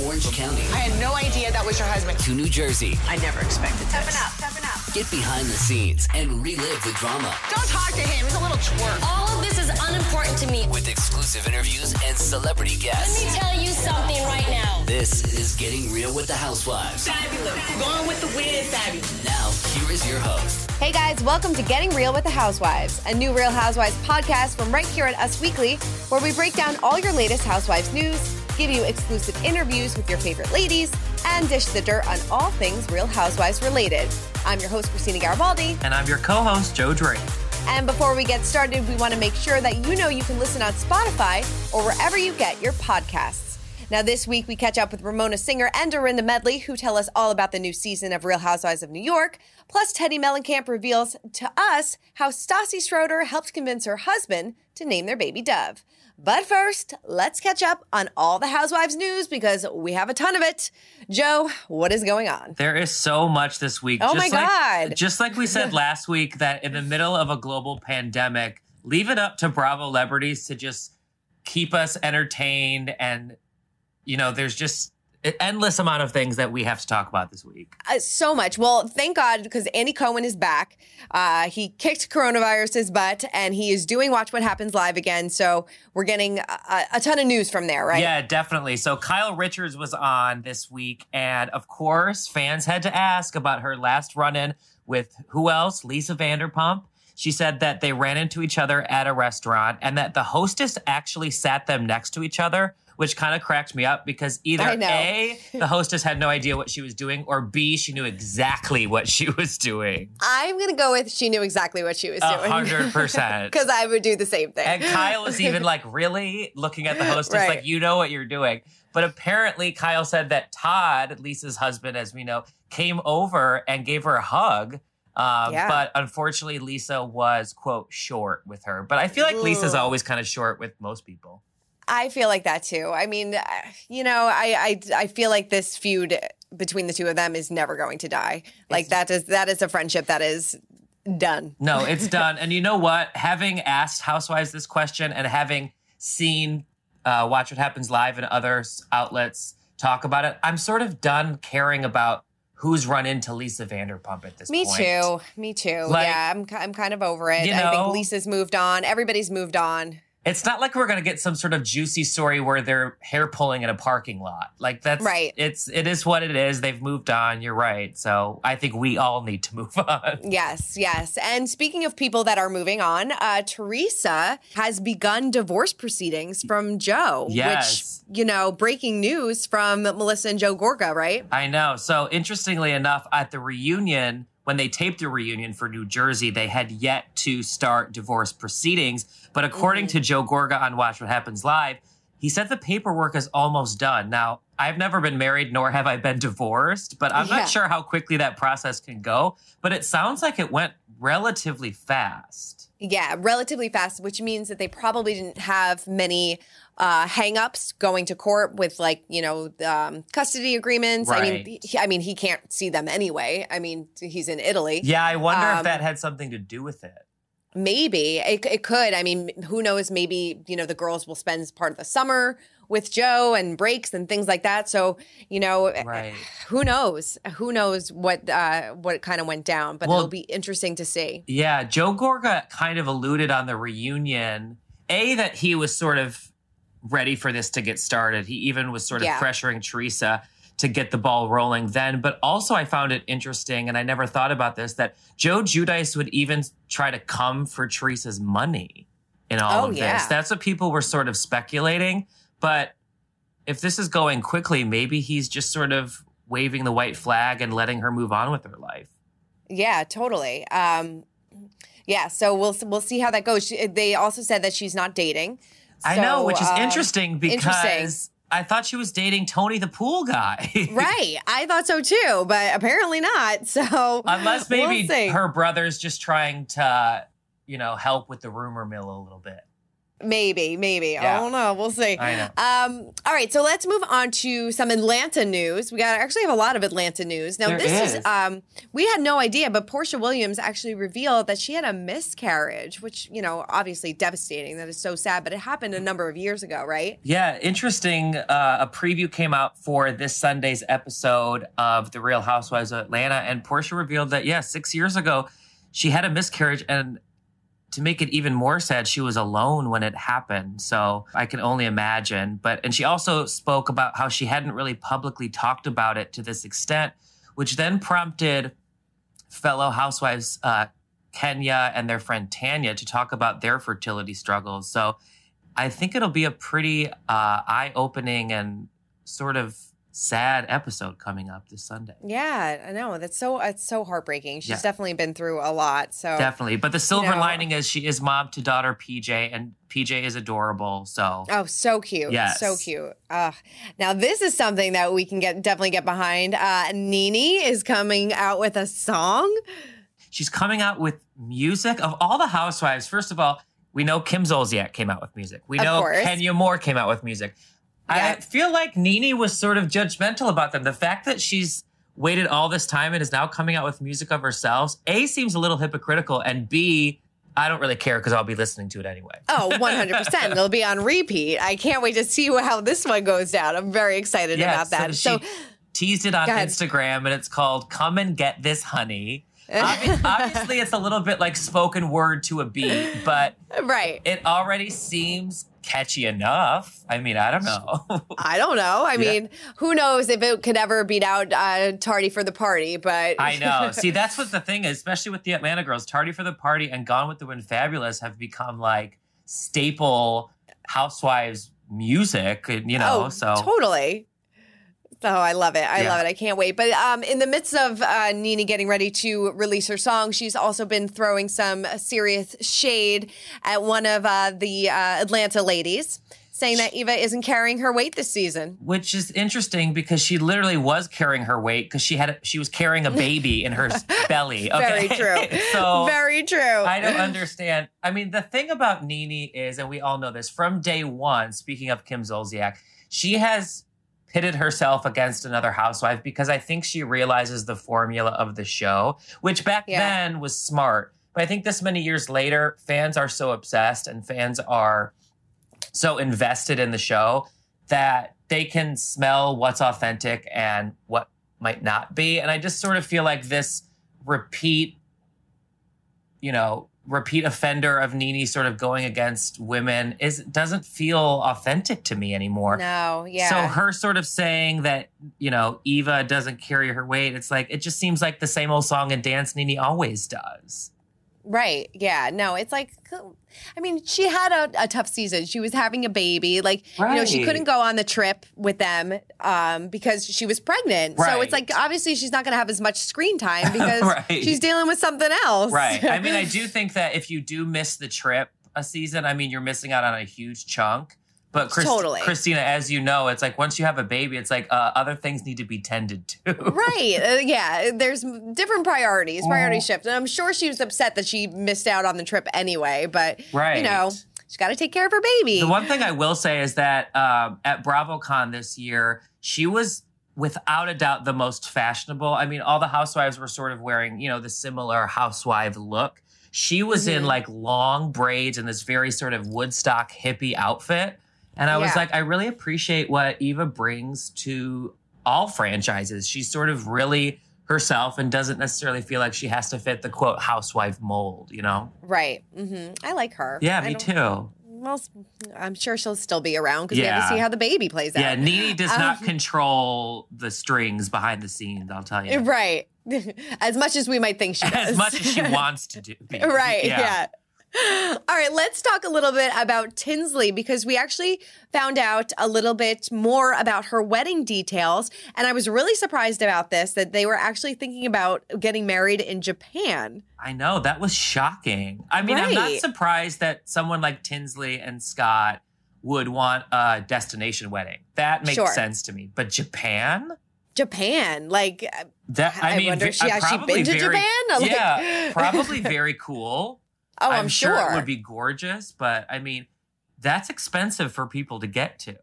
From Orange County I had no idea that was your husband. to New Jersey, I never expected this. Stepping up, stepping up. get behind the scenes and relive the drama Don't talk to him. He's a little twerp. All of this is unimportant to me. with exclusive interviews and celebrity guests. Let me tell you something right now. This is Getting Real with the Housewives. Fabulous. Going with the wind, fabulous. Now, here is your host, Hey guys, welcome to Getting Real with the Housewives, a new Real Housewives podcast from right here at Us Weekly, where we break down all your latest Housewives news, give you exclusive interviews with your favorite ladies, and dish the dirt on all things Real Housewives related. I'm your host, Christina Garibaldi. And I'm your co host, Joe Drake. And before we get started, we want to make sure that you know you can listen on Spotify or wherever you get your podcasts. Now, this week we catch up with Ramona Singer and Dorinda Medley, who tell us all about the new season of Real Housewives of New York. Plus, Teddi Mellencamp reveals to us how Stassi Schroeder helped convince her husband to name their baby Dove. But first, let's catch up on all the Housewives news because we have a ton of it. Joe, what is going on? There is so much this week. Oh my like, God. Just like we said last week, that in the middle of a global pandemic, leave it up to Bravo celebrities to just keep us entertained. And, you know, there's just endless amount of things that we have to talk about this week. Uh, so much. Well, thank God because Andy Cohen is back. Uh, he kicked coronavirus's butt and he is doing Watch What Happens Live again. So we're getting a, a ton of news from there, right? Yeah, definitely. So Kyle Richards was on this week. And of course, fans had to ask about her last run in with who else? Lisa Vanderpump. She said that they ran into each other at a restaurant and that the hostess actually sat them next to each other, which kind of cracked me up because either A, the hostess had no idea what she was doing, or B, she knew exactly what she was doing. I'm going to go with she knew exactly what she was A doing. hundred percent. Because I would do the same thing. And Kyle was even like, really looking at the hostess, Right. like, you know what you're doing. But apparently, Kyle said that Todd, Lisa's husband, as we know, came over and gave her a hug. Um, Yeah. But unfortunately, Lisa was, quote, short with her. But I feel like Lisa's always kind of short with most people. I feel like that too. I mean, you know, I, I I feel like this feud between the two of them is never going to die. Like that is that is a friendship that is done. No, it's done. and you know what? Having asked Housewives this question and having seen uh, Watch What Happens Live and other outlets talk about it, I'm sort of done caring about who's run into Lisa Vanderpump at this Me point. Me too. Me too. Like, yeah, I'm I'm kind of over it. you I think Lisa's moved on. Everybody's moved on. It's not like we're gonna get some sort of juicy story where they're hair pulling in a parking lot. Like that's Right. It's it is what it is. They've moved on. You're right. So I think we all need to move on. Yes, yes. And speaking of people that are moving on, uh, Teresa has begun divorce proceedings from Joe. Yes. Which, you know, breaking news from Melissa and Joe Gorga, right? I know. So interestingly enough, at the reunion, when they taped the reunion for New Jersey, they had yet to start divorce proceedings. But according Mm-hmm. to Joe Gorga on Watch What Happens Live, he said the paperwork is almost done. Now, I've never been married, nor have I been divorced, but I'm Yeah. not sure how quickly that process can go. But it sounds like it went relatively fast. Yeah, relatively fast, which means that they probably didn't have many uh, hangups going to court with like you know um, custody agreements. I mean, he, I mean, he can't see them anyway. I mean, he's in Italy. Yeah, I wonder Um, if that had something to do with it. Maybe it, it could. I mean, who knows? Maybe you know the girls will spend part of the summer with Joe and breaks and things like that. So you know, Right. who knows? Who knows what uh, what kind of went down? But Well- it'll be interesting to see. Yeah, Joe Gorga kind of alluded on the reunion, A, that he was sort of ready for this to get started. He even was sort of Yeah. pressuring Teresa to get the ball rolling then. But also, I found it interesting, and I never thought about this, that Joe Giudice would even try to come for Teresa's money in all Oh, of yeah. this. That's what people were sort of speculating. But if this is going quickly, maybe he's just sort of waving the white flag and letting her move on with her life. Yeah, totally. Um, yeah, so we'll we'll see how that goes. She, they also said that she's not dating. I know, which is um, interesting because interesting. I thought she was dating Tony the pool guy. Right, I thought so too, but apparently not. So Unless we'll maybe her brother's just trying to, you know, help with the rumor mill a little bit. Maybe, maybe. I don't know. We'll see. I know. Um, all right, so let's move on to some Atlanta news. We got actually have a lot of Atlanta news. Now, There this is. is um we had no idea, but Porsha Williams actually revealed that she had a miscarriage, which, you know, obviously devastating. That is so sad, but it happened a number of years ago, right? Yeah, interesting. Uh, a preview came out for this Sunday's episode of The Real Housewives of Atlanta, and Porsha revealed that, yeah, six years ago, she had a miscarriage. And to make it even more sad, she was alone when it happened. So I can only imagine. But, and she also spoke about how she hadn't really publicly talked about it to this extent, which then prompted fellow housewives, uh, Kenya and their friend Tanya to talk about their fertility struggles. So I think it'll be a pretty uh, eye opening and sort of sad episode coming up this Sunday. Yeah, I know. That's so it's so heartbreaking. She's Yeah. definitely been through a lot. So Definitely. But the silver know- lining is she is mom to daughter PJ, and PJ is adorable. So Oh, so cute. Yes. So cute. Uh, now, this is something that we can get definitely get behind. Uh, Nene is coming out with a song. she's coming out with music of all the housewives. First of all, we know Kim Zolciak came out with music. We Of know course. Kenya Moore came out with music. I feel like Nene was sort of judgmental about them. The fact that she's waited all this time and is now coming out with music of herself, A, seems a little hypocritical, and B, I don't really care because I'll be listening to it anyway. Oh, 100%. It'll be on repeat. I can't wait to see how this one goes down. I'm very excited about that. So, So, she teased it on Instagram and it's called Come and Get This Honey. Obvi- obviously, it's a little bit like spoken word to a beat, but right. it already seems catchy enough. I mean, I don't know. I don't know. I Yeah. mean, who knows if it could ever beat out uh, Tardy for the Party, but I know. See, that's what the thing is, especially with the Atlanta girls. Tardy for the Party and Gone with the Wind Fabulous have become like staple housewives music, you know, oh, so. totally. Oh, I love it. I Yeah. love it. I can't wait. But um, in the midst of uh, Nene getting ready to release her song, she's also been throwing some serious shade at one of uh, the uh, Atlanta ladies, saying that Eva isn't carrying her weight this season. Which is interesting because she literally was carrying her weight because she had she was carrying a baby in her belly. Okay? Very true. so Very true. I don't understand. I mean, the thing about Nene is, and we all know this from day one. Speaking of Kim Zolciak, she has pitted herself against another housewife because I think she realizes the formula of the show, which back Yeah. then was smart. But I think this many years later, fans are so obsessed and fans are so invested in the show that they can smell what's authentic and what might not be. And I just sort of feel like this repeat, you know, repeat offender of Nene sort of going against women is doesn't feel authentic to me anymore. no, yeah. So her sort of saying that, you know, Eva doesn't carry her weight, it's like it just seems like the same old song and dance Nene always does. Right. Yeah. No, it's like, I mean, she had a, a tough season. She was having a baby. Like, you know, she couldn't go on the trip with them um, because she was pregnant. So it's like, obviously, she's not going to have as much screen time because Right. she's dealing with something else. Right. I mean, I do think that if you do miss the trip a season, I mean, you're missing out on a huge chunk. But Chris- Totally. Christina, as you know, it's like once you have a baby, it's like uh, other things need to be tended to. right. Uh, yeah. There's different priorities, priority Mm-hmm. shift. And I'm sure she was upset that she missed out on the trip anyway. But, right. you know, she's got to take care of her baby. The one thing I will say is that um, at BravoCon this year, she was without a doubt the most fashionable. I mean, all the housewives were sort of wearing, you know, the similar housewife look. She was in Mhm. like long braids and this very sort of Woodstock hippie outfit. And I was like, I really appreciate what Eva brings to all franchises. She's sort of really herself and doesn't necessarily feel like she has to fit the quote housewife mold, you know? right. Mm-hmm. I like her. Yeah, me too. well, I'm sure she'll still be around because we have to see how the baby plays out. Yeah, Nene does not Um, control the strings behind the scenes. I'll tell you. Right. As much as we might think she does. As much as she wants to do. be. right. Yeah. All right, let's talk a little bit about Tinsley because we actually found out a little bit more about her wedding details. And I was really surprised about this that they were actually thinking about getting married in Japan. I know that was shocking. I mean, I'm not surprised that someone like Tinsley and Scott would want a destination wedding. That makes Sure. sense to me. But Japan? Japan, like, That I, I mean, wonder if she- has she been to very- Japan? Like- yeah, probably very cool. Oh, I'm, sure. it would be gorgeous, but I mean, that's expensive for people to get to.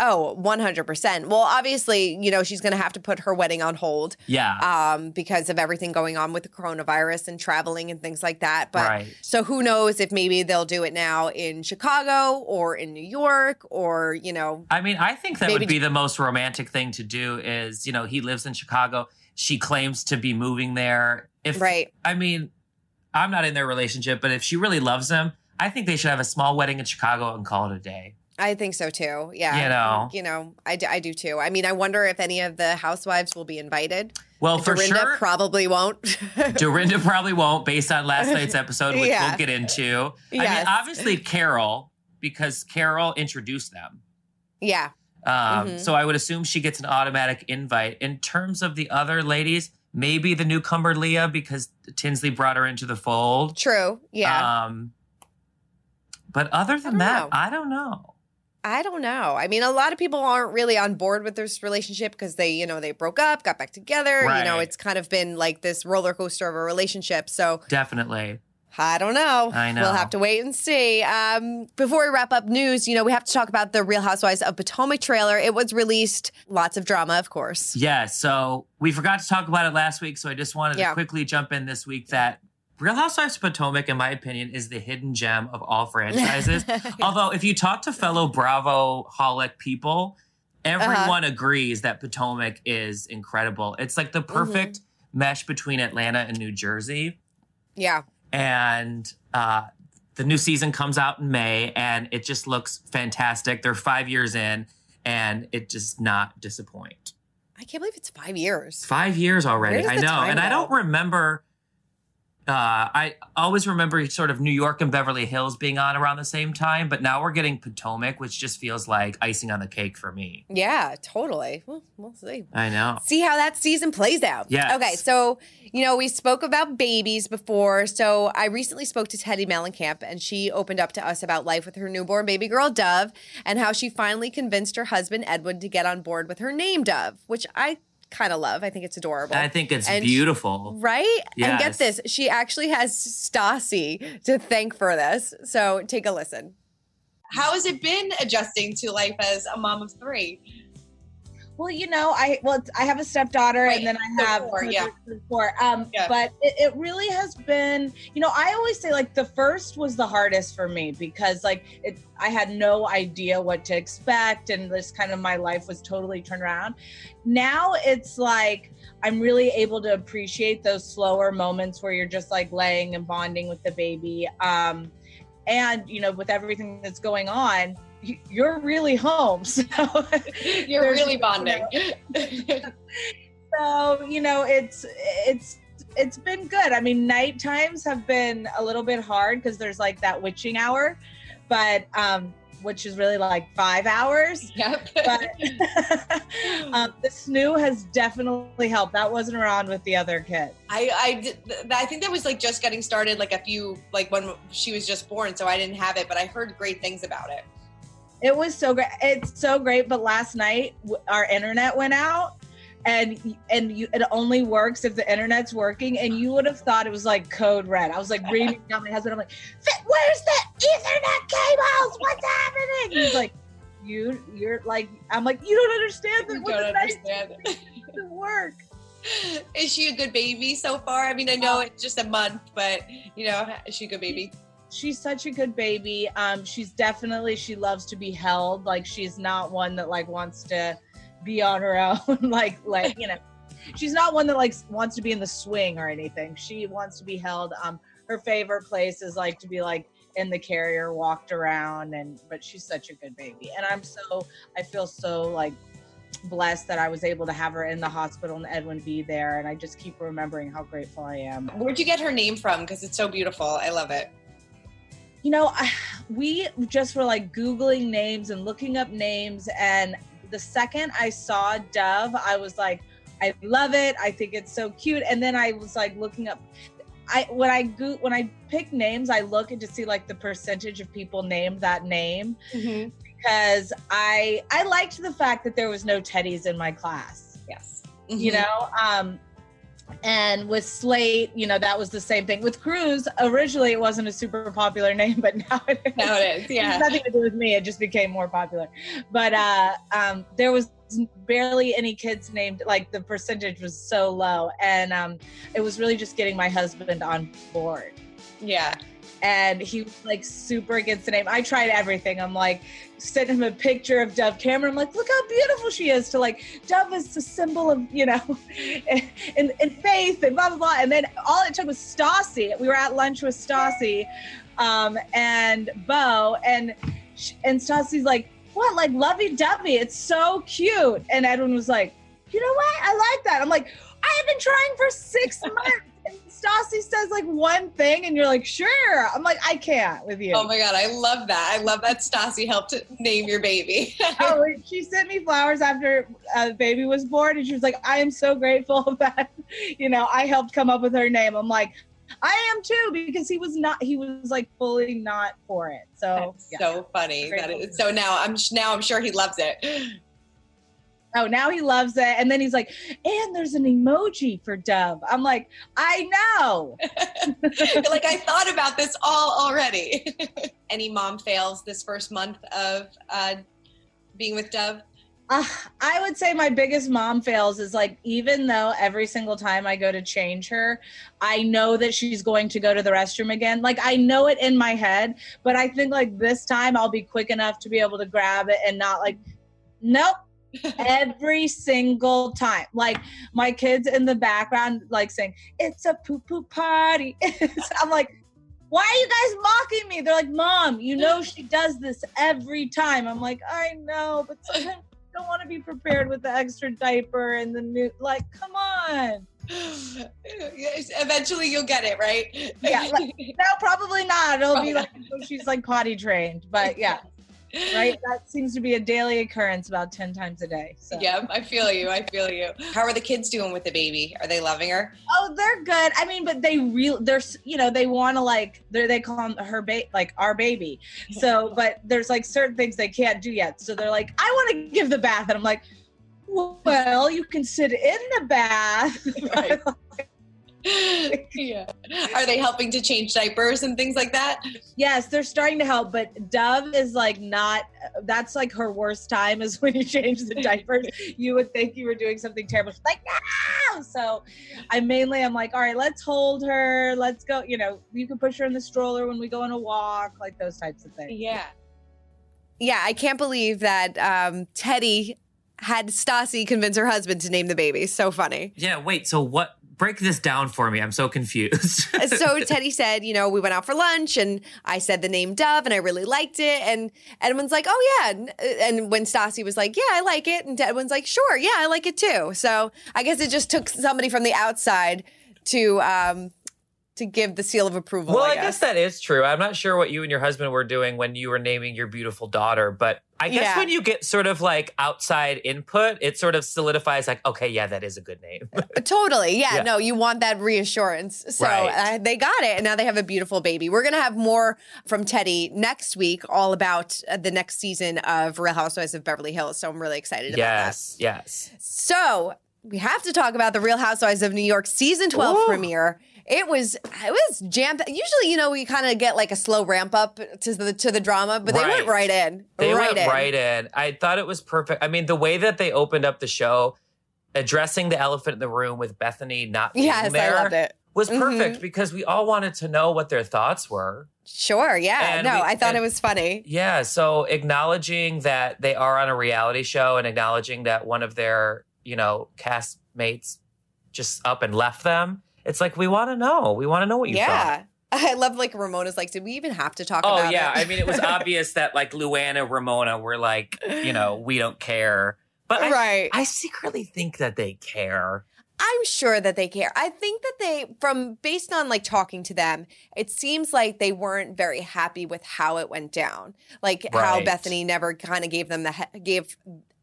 Oh, 100%. Well, obviously, you know, she's going to have to put her wedding on hold Yeah. um, because of everything going on with the coronavirus and traveling and things like that. But Right. so who knows if maybe they'll do it now in Chicago or in New York or, you know, I mean, I think that would be the most romantic thing to do is, you know, he lives in Chicago. She claims to be moving there. If Right. I mean, I'm not in their relationship, but if she really loves him, I think they should have a small wedding in Chicago and call it a day. I think so too. Yeah. You know. You know, I, d- I do too. I mean, I wonder if any of the housewives will be invited. Well, for Dorinda sure, probably won't. Dorinda probably won't, based on last night's episode, which Yeah. we'll get into. I mean, obviously Carol, because Carol introduced them. yeah. Um, Mhm. So I would assume she gets an automatic invite. In terms of the other ladies, maybe the newcomer Leah, because Tinsley brought her into the fold. True. Yeah. Um, but other than that, know. I don't know. I don't know. I mean, a lot of people aren't really on board with this relationship because they, you know, they broke up, got back together. You know, it's kind of been like this roller coaster of a relationship. So Definitely. I don't know. I know. We'll have to wait and see. Um, before we wrap up news, you know, we have to talk about the Real Housewives of Potomac trailer. It was released. Lots of drama, of course. Yeah. So we forgot to talk about it last week. So I just wanted Yeah. to quickly jump in this week that Real Housewives of Potomac, in my opinion, is the hidden gem of all franchises. Although, if you talk to fellow Bravo holic people, Uh-huh. everyone agrees that Potomac is incredible. It's like the perfect Mm-hmm. mesh between Atlanta and New Jersey. Yeah. And uh, the new season comes out in May, and it just looks fantastic. They're five years in, and it does not disappoint. I can't believe it's five years. Five years already, I know, and I don't remember. Uh, I always remember sort of New York and Beverly Hills being on around the same time, but now we're getting Potomac, which just feels like icing on the cake for me. Yeah, totally. Well, we'll see. I know. see how that season plays out. Yeah. Okay, so you know we spoke about babies before. So I recently spoke to Teddi Mellencamp, and she opened up to us about life with her newborn baby girl Dove, and how she finally convinced her husband Edwin to get on board with her name Dove, which I kind of love. I think it's adorable. I think it's And- beautiful. Right? And get this, she actually has Stassi to thank for this. So take a listen. How has it been adjusting to life as a mom of three? Well, you know, I well, I have a stepdaughter, Right, and then I have four, yeah. four. Um, Yeah. but it, it really has been. You know, I always say like the first was the hardest for me because like it, I had no idea what to expect, and this kind of my life was totally turned around. Now it's like I'm really able to appreciate those slower moments where you're just like laying and bonding with the baby. Um, and you know, with everything that's going on, you're really home. So You're really bonding. so you know it's it's it's been good i mean night times have been a little bit hard because there's like that witching hour but um which is really like five hours yep. but um, the snoo has definitely helped that wasn't around with the other kid I I, did, I think that was like just getting started, like a few like when she was just born, so I didn't have it, but I heard great things about it. It was so great. It's so great but last night our internet went out and and you, it only works if the internet's working and you would have thought it was like code red. I was like reading down my husband. I'm like where's the ethernet cables? What's happening? He's like you you're like i'm like you don't understand that You don't understand. work. Is she a good baby so far? I mean, I know um, it's just a month, but you know, is she a good baby? She's such a good baby um she's definitely she loves to be held like she's not one that like wants to be on her own like like you know she's not one that like wants to be in the swing or anything she wants to be held um her favorite place is like to be like in the carrier, walked around, and but she's such a good baby, and I'm so I feel so like blessed that I was able to have her in the hospital and Edwin be there, and I just keep remembering how grateful I am. Where'd you get her name from? Because it's so beautiful. I love it. You know, I, we just were like googling names and looking up names, and the second I saw Dove, I was like. I love it. I think it's so cute. And then I was like looking up I when I go when I pick names, I look and to see like the percentage of people named that name Mm-hmm. because I I liked the fact that there was no teddies in my class. Yes. You know, um and with Slate, you know, that was the same thing. With Cruz, originally it wasn't a super popular name, but now it is. Now it is, yeah. It has nothing to do with me. It just became more popular. But uh um there was barely any kids named like the percentage was so low and um it was really just getting my husband on board Yeah. And he was like super against the name. I tried everything. I'm like sent him a picture of dove cameron. I'm like look how beautiful she is to like dove is the symbol of you know and, and faith and blah blah blah. And then all it took was stassi. We were at lunch with stassi um and Beau and and stassi's like what? Like lovey-dovey. It's so cute. And edwin was like you know what? I like that. I'm like i have been trying for six months stassi says like one thing and you're like sure i'm like i can't with you Oh my god, I love that. I love that Stassi helped name your baby. oh, she sent me flowers after uh, baby was born, and she was like, "I am so grateful that you know I helped come up with her name." I'm like, "I am too," because he was not. He was like fully not for it. So yeah. so funny. That is, so now I'm now I'm sure he loves it. Oh, now he loves it, and then he's like, "And there's an emoji for Dove." I'm like, "I know." like I thought about this all already. Any mom fails this first month of uh, being with Dove? Uh, I would say my biggest mom fails is like, even though every single time I go to change her, I know that she's going to go to the restroom again. Like, I know it in my head, but I think like this time I'll be quick enough to be able to grab it and not like, nope. Every single time. Like my kids in the background like saying it's a poo poo party. I'm like why are you guys mocking me? They're like mom you know she does this every time. I'm like i know but sometimes I don't want to be prepared with the extra diaper and the new like come on. Eventually you'll get it, right? yeah like, no probably not. It'll be like until she's like potty trained but yeah right that seems to be a daily occurrence about 10 times a day so Yep, I feel you. I feel you. How are the kids doing with the baby? Are they loving her? Oh, they're good. I mean, but they real they're you know they want to like they they call him her baby like our baby. So, but there's like certain things they can't do yet. So they're like, I want to give the bath, and I'm like, well, you can sit in the bath. Right. yeah. Are they helping to change diapers and things like that? yes, they're starting to help, but Dove is like not. That's like her worst time is when you change the diapers. you would think you were doing something terrible. She's like, no. So, I mainly I'm like, all right, let's hold her. Let's go. You know, you can push her in the stroller when we go on a walk, like those types of things. Yeah. Yeah, I can't believe that um, Teddi had Stassi convince her husband to name the baby. So funny. Yeah, wait. So what? Break this down for me. I'm so confused. so Teddi said, you know, we went out for lunch and I said the name Dove and I really liked it. And Edwin's like, oh, yeah. And- And when Stassi was like, yeah, I like it. And Edwin's like, sure, yeah, I like it too. So I guess it just took somebody from the outside to um, to give the seal of approval. well, I I guess. guess that is true. I'm not sure what you and your husband were doing when you were naming your beautiful daughter, but I guess Yeah. when you get sort of like outside input, it sort of solidifies like, okay, yeah, that is a good name. Totally. Yeah, Yeah. No, you want that reassurance. So Right. uh, they got it. And now they have a beautiful baby. We're going to have more from Teddi next week, all about uh, the next season of Real Housewives of Beverly Hills. So I'm really excited about that. yes, yes. So we have to talk about the Real Housewives of New York season 12 Ooh. premiere. It was it was jam. Usually, you know, we kind of get like a slow ramp up to the to the drama, but they went Right. in. They right went in. right in. I thought it was perfect. I mean, the way that they opened up the show, addressing the elephant in the room with Bethenny not being Yes, there I loved it. was perfect mm-hmm. because we all wanted to know what their thoughts were. Sure. Yeah. And no, we- I thought and- it was funny. Yeah, so acknowledging that they are on a reality show and acknowledging that one of their, you know, castmates just up and left them. It's like we want to know. We want to know what you thought. yeah. thought. I love like Ramona's like, did we even have to talk Oh about yeah, it? Oh yeah. I mean, it was obvious that like Luann and Ramona were like, you know, we don't care. But right. I secretly think that they care. I'm sure that they care. I think that they, from based on like talking to them, it seems like they weren't very happy with how it went down. Like how Bethenny never kind of gave them the he- gave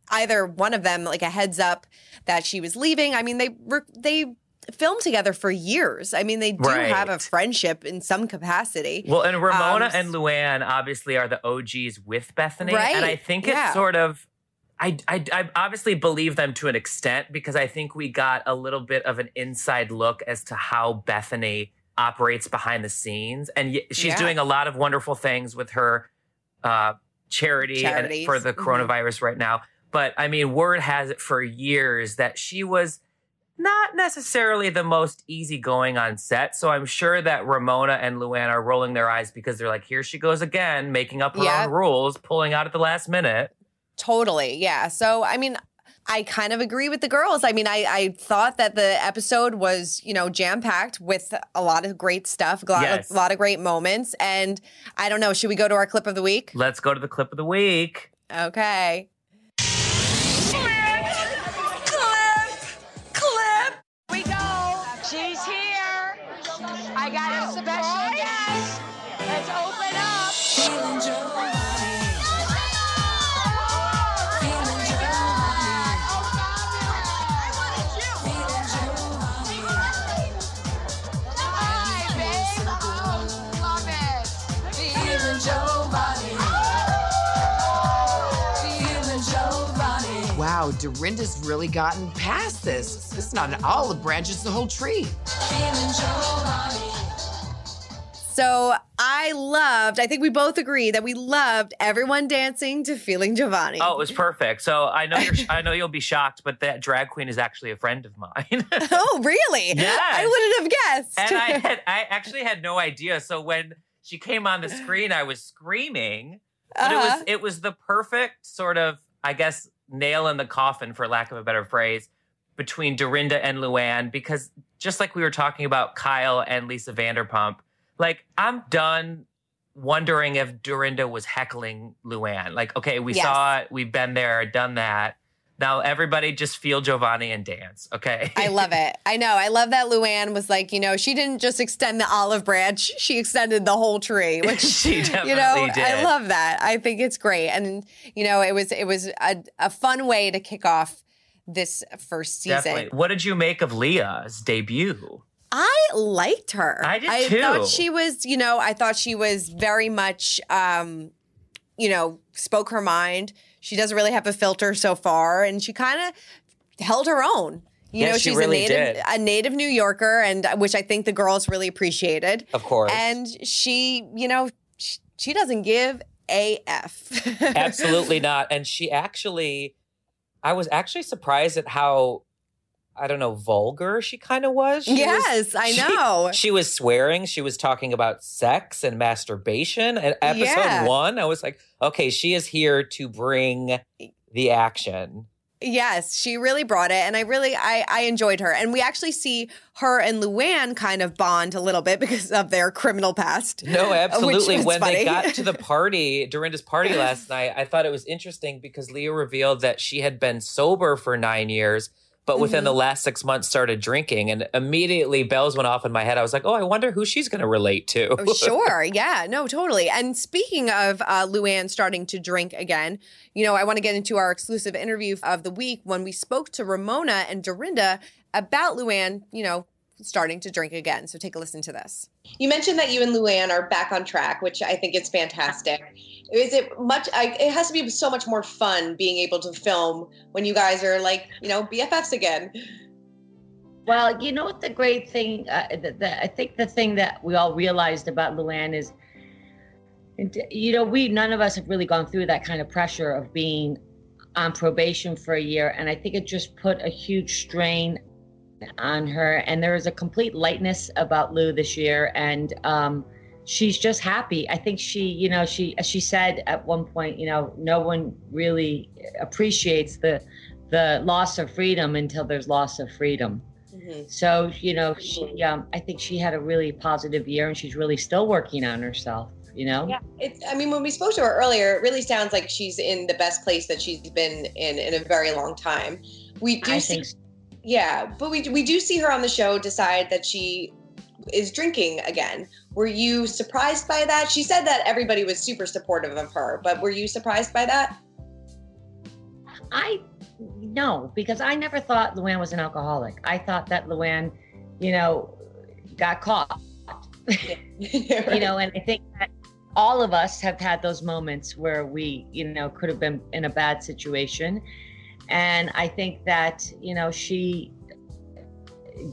either one of them like a heads up that she was leaving. I mean, they were they filmed together for years. I mean, they do have a friendship in some capacity. Well, and Ramona Um, and Luann obviously are the OGs with Bethenny, Right, and I think yeah. it's sort of. I, I, I obviously believe them to an extent because I think we got a little bit of an inside look as to how Bethenny operates behind the scenes. And y- she's Yeah. doing a lot of wonderful things with her uh, charity and for the Mhm. coronavirus right now. But I mean, word has it for years that she was not necessarily the most easygoing on set. So I'm sure that Ramona and Luann are rolling their eyes because they're like, here she goes again, making up her Yeah. own rules, pulling out at the last minute. Totally. Yeah. So, I mean, I kind of agree with the girls. I mean, I, I thought that the episode was, you know, jam packed with a lot of great stuff, a lot, Yes. a lot of great moments. And I don't know, should we go to our clip of the week? Let's go to the clip of the week. Okay. I got special Dorinda's really gotten past this. It's not an olive branch, it's the whole tree. So I loved, I think we both agree that we loved everyone dancing to Feeling Jovani. Oh, it was perfect. So I know you're, I know you'll be shocked, but that drag queen is actually a friend of mine. oh, really? Yes. I wouldn't have guessed. and I had, I actually had no idea. So when she came on the screen, I was screaming. But it Uh-huh. was it was the perfect sort of, I guess, nail in the coffin, for lack of a better phrase, between Dorinda and Luann, because just like we were talking about Kyle and Lisa Vanderpump, like I'm done wondering if Dorinda was heckling Luann. Like, okay, we Yes. saw it, we've been there, done that. Now everybody just feel Jovani and dance, okay? I love it. I know. I love that Luann was like, you know, she didn't just extend the olive branch; she extended the whole tree, which She you know, definitely did. I love that. I think it's great, and you know, it was it was a, a fun way to kick off this first season. Definitely. What did you make of Leah's debut? I liked her. I did I too. thought she was, you know, I thought she was very much, um, you know, spoke her mind. She doesn't really have a filter so far, and she kind of held her own. You Yeah, know, she she's really a native, did. a native New Yorker, and uh, which I think the girls really appreciated. Of course. And she, you know, she, she doesn't give a f. Absolutely not. And she actually, I was actually surprised at how, I don't know, vulgar she kind of was. She was- Yes, I she- know. She was swearing. She was talking about sex and masturbation. And episode Yeah. one, I was like, okay, she is here to bring the action. Yes, she really brought it, and I really I I enjoyed her. And we actually see her and Luann kind of bond a little bit because of their criminal past. No, absolutely. was When they got to the party, Dorinda's party last night, I thought it was interesting because Leah revealed that she had been sober for nine years, but within Mm-hmm. the last six months started drinking. And immediately bells went off in my head. I was like, oh, I wonder who she's going to relate to. Oh, sure. Yeah. No, totally. And speaking of uh, Luann starting to drink again, you know, I want to get into our exclusive interview of the week when we spoke to Ramona and Dorinda about Luann, you know, starting to drink again. So take a listen to this. You mentioned that you and Luann are back on track, which I think is fantastic. Is it much? I, it has to be so much more fun being able to film when you guys are like, you know, BFFs again. Well, you know what the great thing, uh, the, the, I think the thing that we all realized about Luann is, you know, we none of us have really gone through that kind of pressure of being on probation for a year, and I think it just put a huge strain on her. And there is a complete lightness about Lou this year, and um, she's just happy. I think she, you know, she she said at one point, you know, no one really appreciates the the loss of freedom until there's loss of freedom So you know, she um, I think she had a really positive year, and she's really still working on herself. You know. Yeah, it's. I mean, when we spoke to her earlier, it really sounds like she's in the best place that she's been in in a very long time. We do I see, think so. Yeah, but we we do see her on the show decide that she is drinking again. Were you surprised by that? She said that everybody was super supportive of her, but were you surprised by that? I no, because I never thought Luann was an alcoholic. I thought that Luann, you know, got caught. You know, and I think that all of us have had those moments where we, you know, could have been in a bad situation. And I think that, you know, she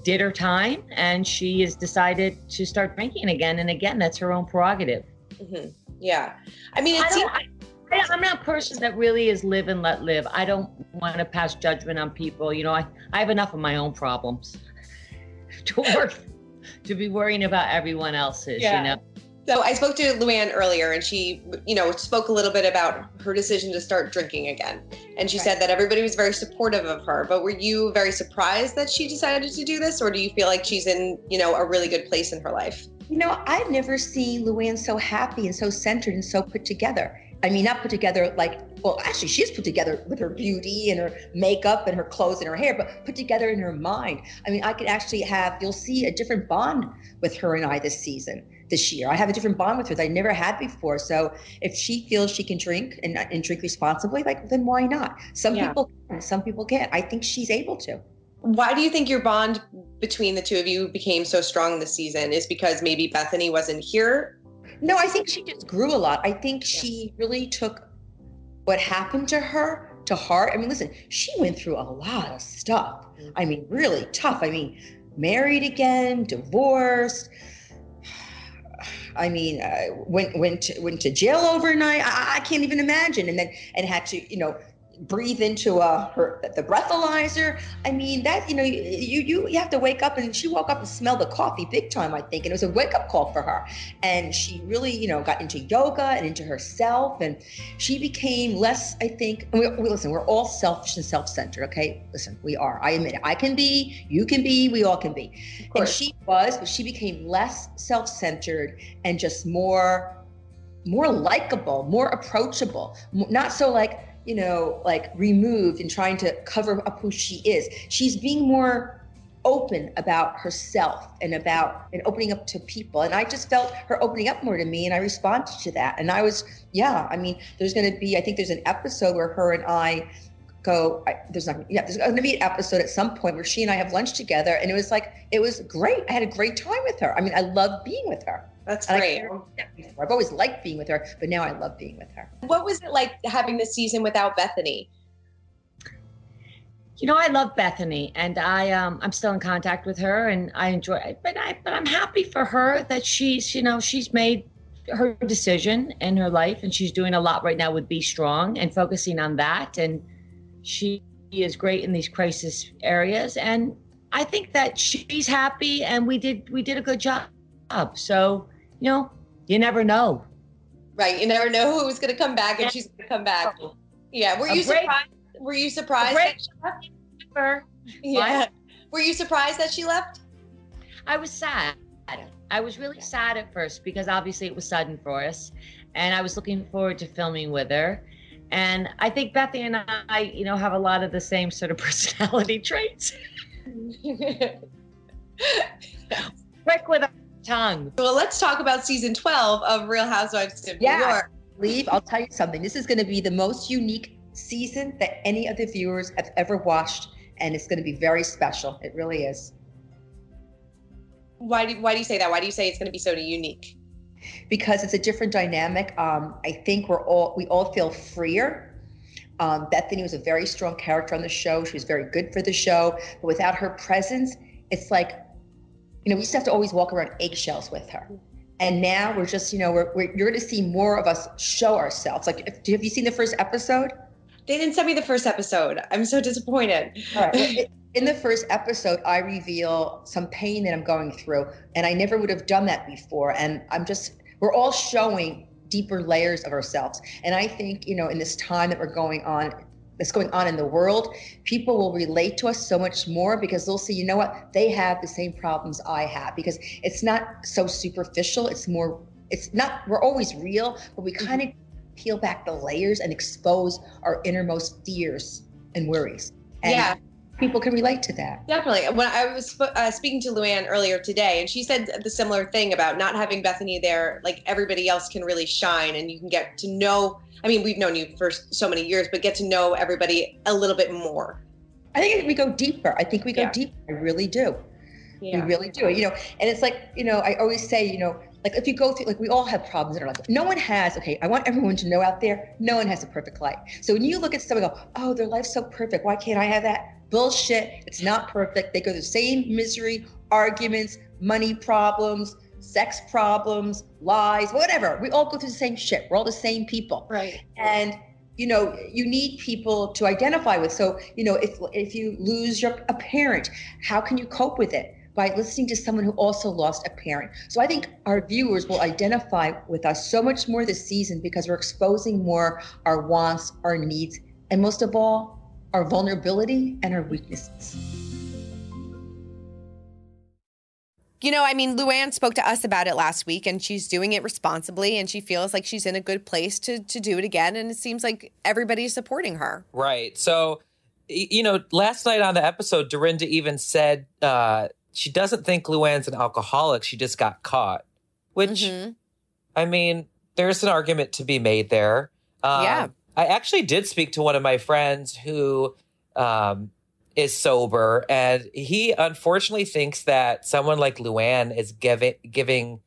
did her time and she has decided to start drinking again. And again, that's her own prerogative. hmm Yeah, I mean, it I I, i'm not a person that really is live and let live. I don't want to pass judgment on people. You know, I, I have enough of my own problems to work, to be worrying about everyone else's, Yeah. you know? So I spoke to Luann earlier, and she, you know, spoke a little bit about her decision to start drinking again. And she said that everybody was very supportive of her. But were you very surprised that she decided to do this, or do you feel like she's in, you know, a really good place in her life? You know, I've never seen Luann so happy and so centered and so put together. I mean, not put together like, well, actually, she's put together with her beauty and her makeup and her clothes and her hair, but put together in her mind. I mean, I could actually have, you'll see a different bond with her and I this season, this year. I have a different bond with her that I never had before. So if she feels she can drink and, uh, and drink responsibly, like, then why not? Some Yeah. people can, some people can't. I think she's able to. Why do you think your bond between the two of you became so strong this season? Is because maybe Bethenny wasn't here? No, I think she just grew a lot. I think she really took what happened to her to heart. I mean, listen, she went through a lot of stuff. I mean, really tough. I mean, married again, divorced. I mean, uh, went went to, went to jail overnight. I, I can't even imagine. And then and had to, you know, breathe into uh, her the breathalyzer. I mean, that you know, you you you have to wake up and she woke up and smelled the coffee big time. I think, and it was a wake up call for her. And she really, you know, got into yoga and into herself, and she became less. I think. We, we listen. We're all selfish and self centered. Okay, listen, we are. I admit it. I can be. You can be. We all can be. And she was, but she became less self centered and just more more likable, more approachable, not so like, you know, like removed and trying to cover up who she is. She's being more open about herself and about and opening up to people. And I just felt her opening up more to me and I responded to that. And I was, yeah, I mean, there's going to be, I think there's an episode where her and I go I, there's not yeah there's going to be an episode at some point where she and i have lunch together and it was like it was great i had a great time with her i mean i love being with her That's And great that i've always liked being with her but now i love being with her What was it like having the season without Bethenny? You know, I love Bethenny, and I um I'm still in contact with her, and I enjoy. it. But I but I'm happy for her that she's you know she's made her decision in her life, and she's doing a lot right now with BStrong and focusing on that, and she is great in these crisis areas, and I think that she's happy, and we did we did a good job. So you know, you never know. Right. You never know who's going to come back and she's going to come back. Yeah. Were A you surprised? Were you surprised? that she left? Yeah. Were you surprised that she left? I was sad. I was really sad at first because obviously it was sudden for us, and I was looking forward to filming with her. And I think Bethenny and I, you know, have a lot of the same sort of personality traits. Quick with a tongue. Well, let's talk about season 12 of Real Housewives of New yeah York. leave i'll tell you something this is going to be the most unique season that any of the viewers have ever watched and it's going to be very special it really is Why do, why do you say that? Why do you say it's going to be so unique? Because it's a different dynamic. Um, I think we're all we all feel freer. Um, Bethenny was a very strong character on the show. She was very good for the show, but without her presence, it's like, you know, we used to have to always walk around eggshells with her. And now we're just, you know, we're, we're you're going to see more of us show ourselves. Like, if, have you seen the first episode? They didn't send me the first episode. I'm so disappointed. All right. well, it- in the first episode, I reveal some pain that I'm going through, and I never would have done that before. And I'm just, we're all showing deeper layers of ourselves. And I think, you know, in this time that we're going on, that's going on in the world, people will relate to us so much more because they'll see, you know what, they have the same problems I have because it's not so superficial. It's more, it's not, we're always real, but we mm-hmm. kind of peel back the layers and expose our innermost fears and worries. And Yeah. People can relate to that. Definitely. When I was uh, speaking to Luann earlier today, and she said the similar thing about not having Bethenny there, like everybody else can really shine, and you can get to know. I mean, we've known you for so many years, but get to know everybody a little bit more. I think we go deeper. I think we go Yeah. deeper. I really do. Yeah. We really do. You know, and it's like, you know, I always say, you know, like if you go through, like we all have problems in our life. No one has, okay, I want everyone to know out there, no one has a perfect life. So when you look at someone go, oh, their life's so perfect. Why can't I have that? Bullshit. It's not perfect. They go through the same misery, arguments, money problems, sex problems, lies, whatever. We all go through the same shit. We're all the same people. Right. And you know, you need people to identify with. So, you know, if if you lose your a parent, how can you cope with it? By listening to someone who also lost a parent. So I think our viewers will identify with us so much more this season because we're exposing more our wants, our needs, and most of all, our vulnerability and our weaknesses. You know, I mean, Luann spoke to us about it last week and she's doing it responsibly and she feels like she's in a good place to to do it again and it seems like everybody's supporting her. Right. So, you know, last night on the episode, Dorinda even said uh, she doesn't think Luann's an alcoholic. She just got caught, which, I mean, there's an argument to be made there. Um, Yeah. I actually did speak to one of my friends who um, is sober, and he unfortunately thinks that someone like Luann is giving giving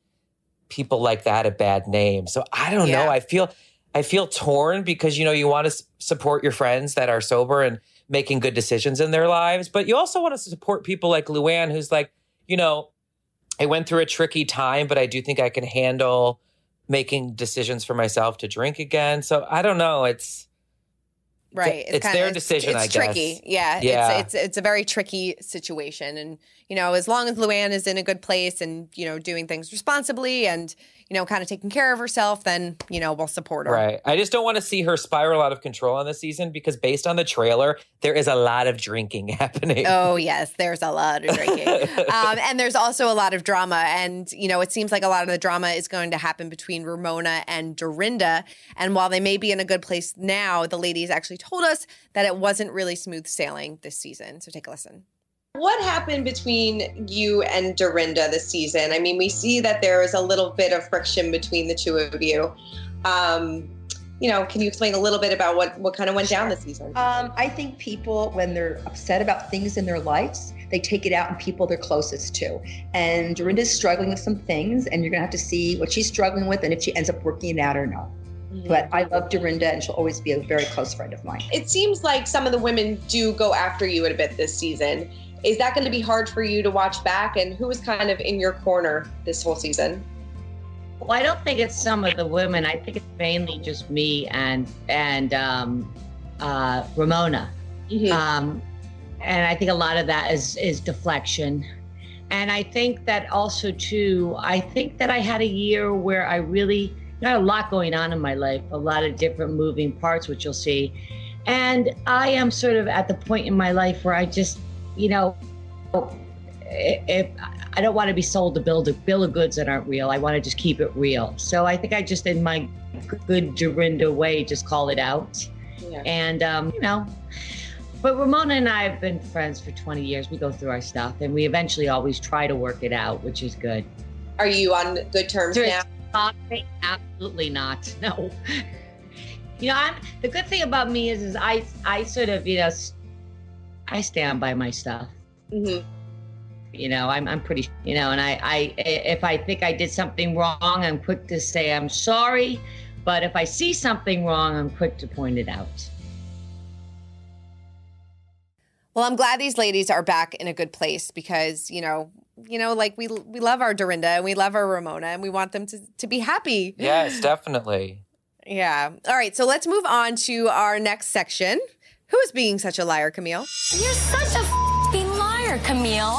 people like that a bad name. So I don't Yeah. know. I feel I feel torn because you know you want to s- support your friends that are sober and making good decisions in their lives, but you also want to support people like Luann, who's like, you know, I went through a tricky time, but I do think I can handle making decisions for myself to drink again. So I don't know. It's Right. it's kinda- their decision, It's I tricky. Yeah. Yeah. It's, it's it's a very tricky situation. And, you know, as long as Luann is in a good place and, you know, doing things responsibly and, you know, kind of taking care of herself, then, you know, we'll support her. Right. I just don't want to see her spiral out of control on this season because based on the trailer, there is a lot of drinking happening. Oh yes, there's a lot of drinking, um, and there's also a lot of drama. And you know, it seems like a lot of the drama is going to happen between Ramona and Dorinda. And while they may be in a good place now, the ladies actually told us that it wasn't really smooth sailing this season. So take a listen. What happened between you and Dorinda this season? I mean, we see that there is a little bit of friction between the two of you. Um, you know, can you explain a little bit about what what kind of went down this season? Um, I think people, when they're upset about things in their lives, they take it out on people they're closest to. And Dorinda's struggling with some things, and you're gonna have to see what she's struggling with and if she ends up working it out or not. But I love Dorinda, and she'll always be a very close friend of mine. It seems like some of the women do go after you a bit this season. Is that going to be hard for you to watch back? And who was kind of in your corner this whole season? Well, I don't think it's some of the women. I think it's mainly just me and and um, uh, Ramona. Um, and I think a lot of that is is deflection. And I think that also too. I think that I had a year where I really got a lot going on in my life, a lot of different moving parts, which you'll see. And I am sort of at the point in my life where I just, you know, if I don't want to be sold to bill, bill of goods that aren't real. I want to just keep it real. So I think I just, in my good Dorinda way, just call it out. Yeah. And, um, you know, but Ramona and I have been friends for 20 years. We go through our stuff and we eventually always try to work it out, which is good. Are you on good terms There is now? Absolutely not. No. You know, I'm, the good thing about me is, is I, I sort of, you know, I stand by my stuff. Mm-hmm. You know, I'm, I'm pretty, you know, and I, I, if I think I did something wrong, I'm quick to say I'm sorry. But if I see something wrong, I'm quick to point it out. Well, I'm glad these ladies are back in a good place because you know, you know, like we we love our Dorinda and we love our Ramona and we want them to to be happy. Yes, definitely. Yeah. All right. So let's move on to our next section. Who is being such a liar, Camille? You're such a f***ing liar, Camille.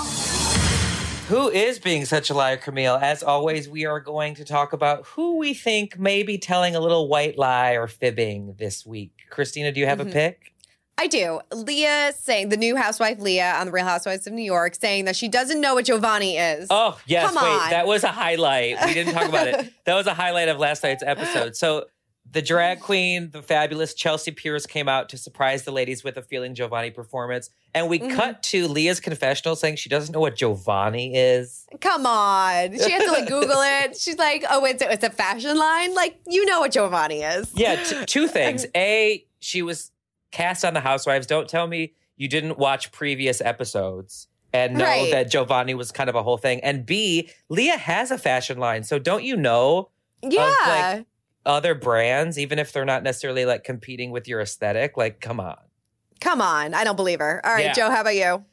Who is being such a liar, Camille? As always, we are going to talk about who we think may be telling a little white lie or fibbing this week. Christina, do you have Mhm. a pick? I do. Leah saying the new housewife Leah on the Real Housewives of New York saying that she doesn't know what Jovani is. Oh, yes. Come wait, on. that was a highlight. We didn't talk about it. That was a highlight of last night's episode. So the drag queen, the fabulous Chelsea Pierce came out to surprise the ladies with a Feeling Jovani performance. And we Mm-hmm. cut to Leah's confessional saying she doesn't know what Jovani is. Come on. She has to like Google it. She's like, oh, it's a, it's a fashion line. Like, you know what Jovani is. Yeah, t- two things. A, she was cast on the Housewives. Don't tell me you didn't watch previous episodes and know Right. that Jovani was kind of a whole thing. And B, Leah has a fashion line. So don't you know Yeah. of like other brands, even if they're not necessarily like competing with your aesthetic? Like, come on. Come on. I don't believe her. All right, Yeah. Joe, how about you?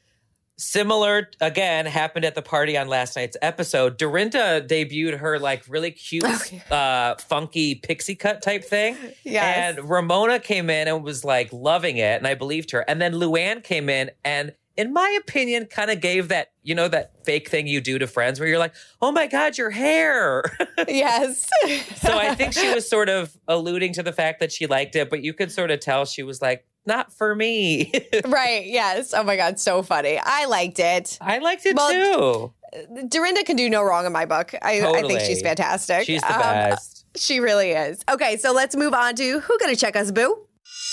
Similar again happened at the party on last night's episode. Dorinda debuted her like really cute, uh, funky pixie cut type thing. Yes. And Ramona came in and was like loving it, and I believed her. And then Luann came in and, in my opinion, kind of gave that, you know, that fake thing you do to friends where you're like, oh my God, your hair. yes. so I think she was sort of alluding to the fact that she liked it, but you could sort of tell she was like, not for me. right. Yes. Oh my God. So funny. I liked it. I liked it Well, too. Dorinda can do no wrong in my book. I, I think she's fantastic. She's the Um, best. She really is. Okay, so let's move on to who gonna check us, boo?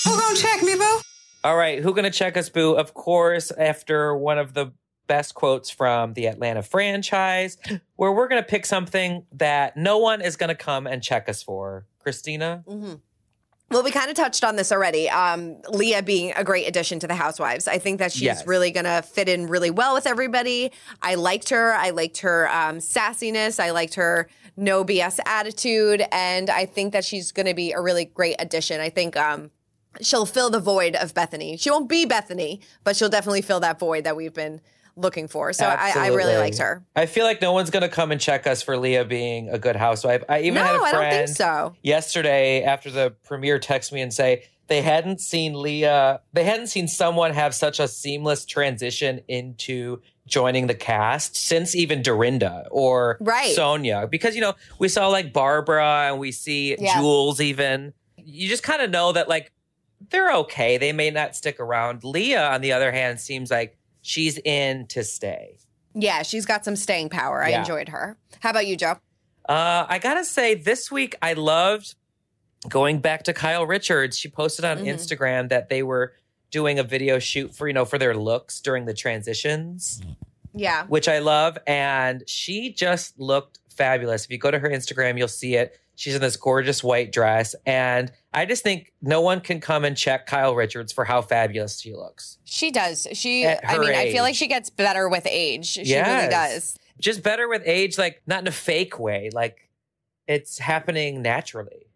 Who gonna check me, boo? All right, who gonna check us, boo? Of course, after one of the best quotes from the Atlanta franchise, where we're gonna pick something that no one is gonna come and check us for. Christina? Mm-hmm. Well, we kind of touched on this already. Um, Leah being a great addition to the Housewives. I think that she's Yes. really going to fit in really well with everybody. I liked her. I liked her um, sassiness. I liked her no BS attitude. And I think that she's going to be a really great addition. I think um, she'll fill the void of Bethenny. She won't be Bethenny, but she'll definitely fill that void that we've been looking for. So I, I really liked her. I feel like no one's gonna come and check us for Leah being a good housewife. I even No, had a I friend don't think so. yesterday after the premiere text me and say they hadn't seen Leah, they hadn't seen someone have such a seamless transition into joining the cast since even Dorinda or Right. Sonja. Because, you know, we saw like Barbara and we see Yes. Jules even. You just kind of know that like they're okay. They may not stick around. Leah, on the other hand, seems like she's in to stay. Yeah, she's got some staying power. I Yeah. enjoyed her. How about you, Joe? Uh, I gotta say, this week I loved going back to Kyle Richards. She posted on Mhm. Instagram that they were doing a video shoot for you know for their looks during the transitions, Yeah. which I love, and she just looked fabulous. If you go to her Instagram, you'll see it. She's in this gorgeous white dress, and I just think no one can come and check Kyle Richards for how fabulous she looks. She does. She, I mean, I feel like she gets better with age. She really does. Just better with age, like not in a fake way, like it's happening naturally.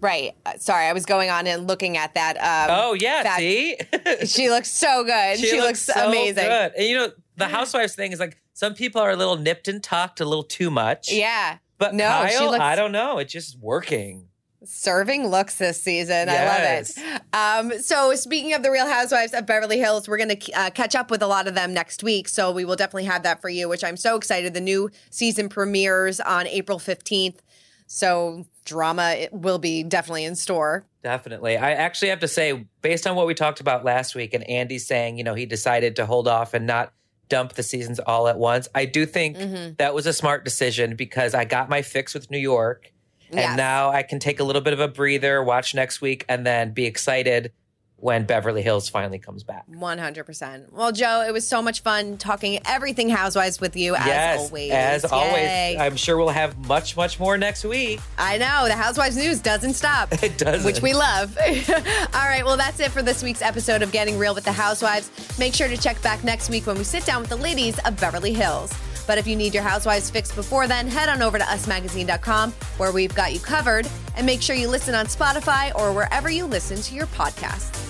Right. Uh, sorry, I was going on and looking at that. Um, oh yeah, see, she looks so good. She, looks, so amazing. good. And you know, the housewives thing is like some people are a little nipped and tucked, a little too much. Yeah. But No, Kyle, looks- I don't know. It's just working. Serving looks this season. Yes. I love it. Um, so, speaking of the Real Housewives of Beverly Hills, we're going to uh, catch up with a lot of them next week. So, we will definitely have that for you, which I'm so excited. The new season premieres on April 15th. So, drama it will be definitely in store. Definitely. I actually have to say, based on what we talked about last week, and Andy saying, you know, he decided to hold off and not dump the seasons all at once. I do think Mhm. that was a smart decision because I got my fix with New York. And Yes. now I can take a little bit of a breather, watch next week, and then be excited when Beverly Hills finally comes back. 100%. Well, Joe, it was so much fun talking everything Housewives with you, as yes, always. as always. I'm sure we'll have much, much more next week. I know the Housewives news doesn't stop. It doesn't. Which we love. All right, well, that's it for this week's episode of Getting Real with the Housewives. Make sure to check back next week when we sit down with the ladies of Beverly Hills. But if you need your Housewives fixed before then, head on over to usmagazine.com where we've got you covered. And make sure you listen on Spotify or wherever you listen to your podcasts.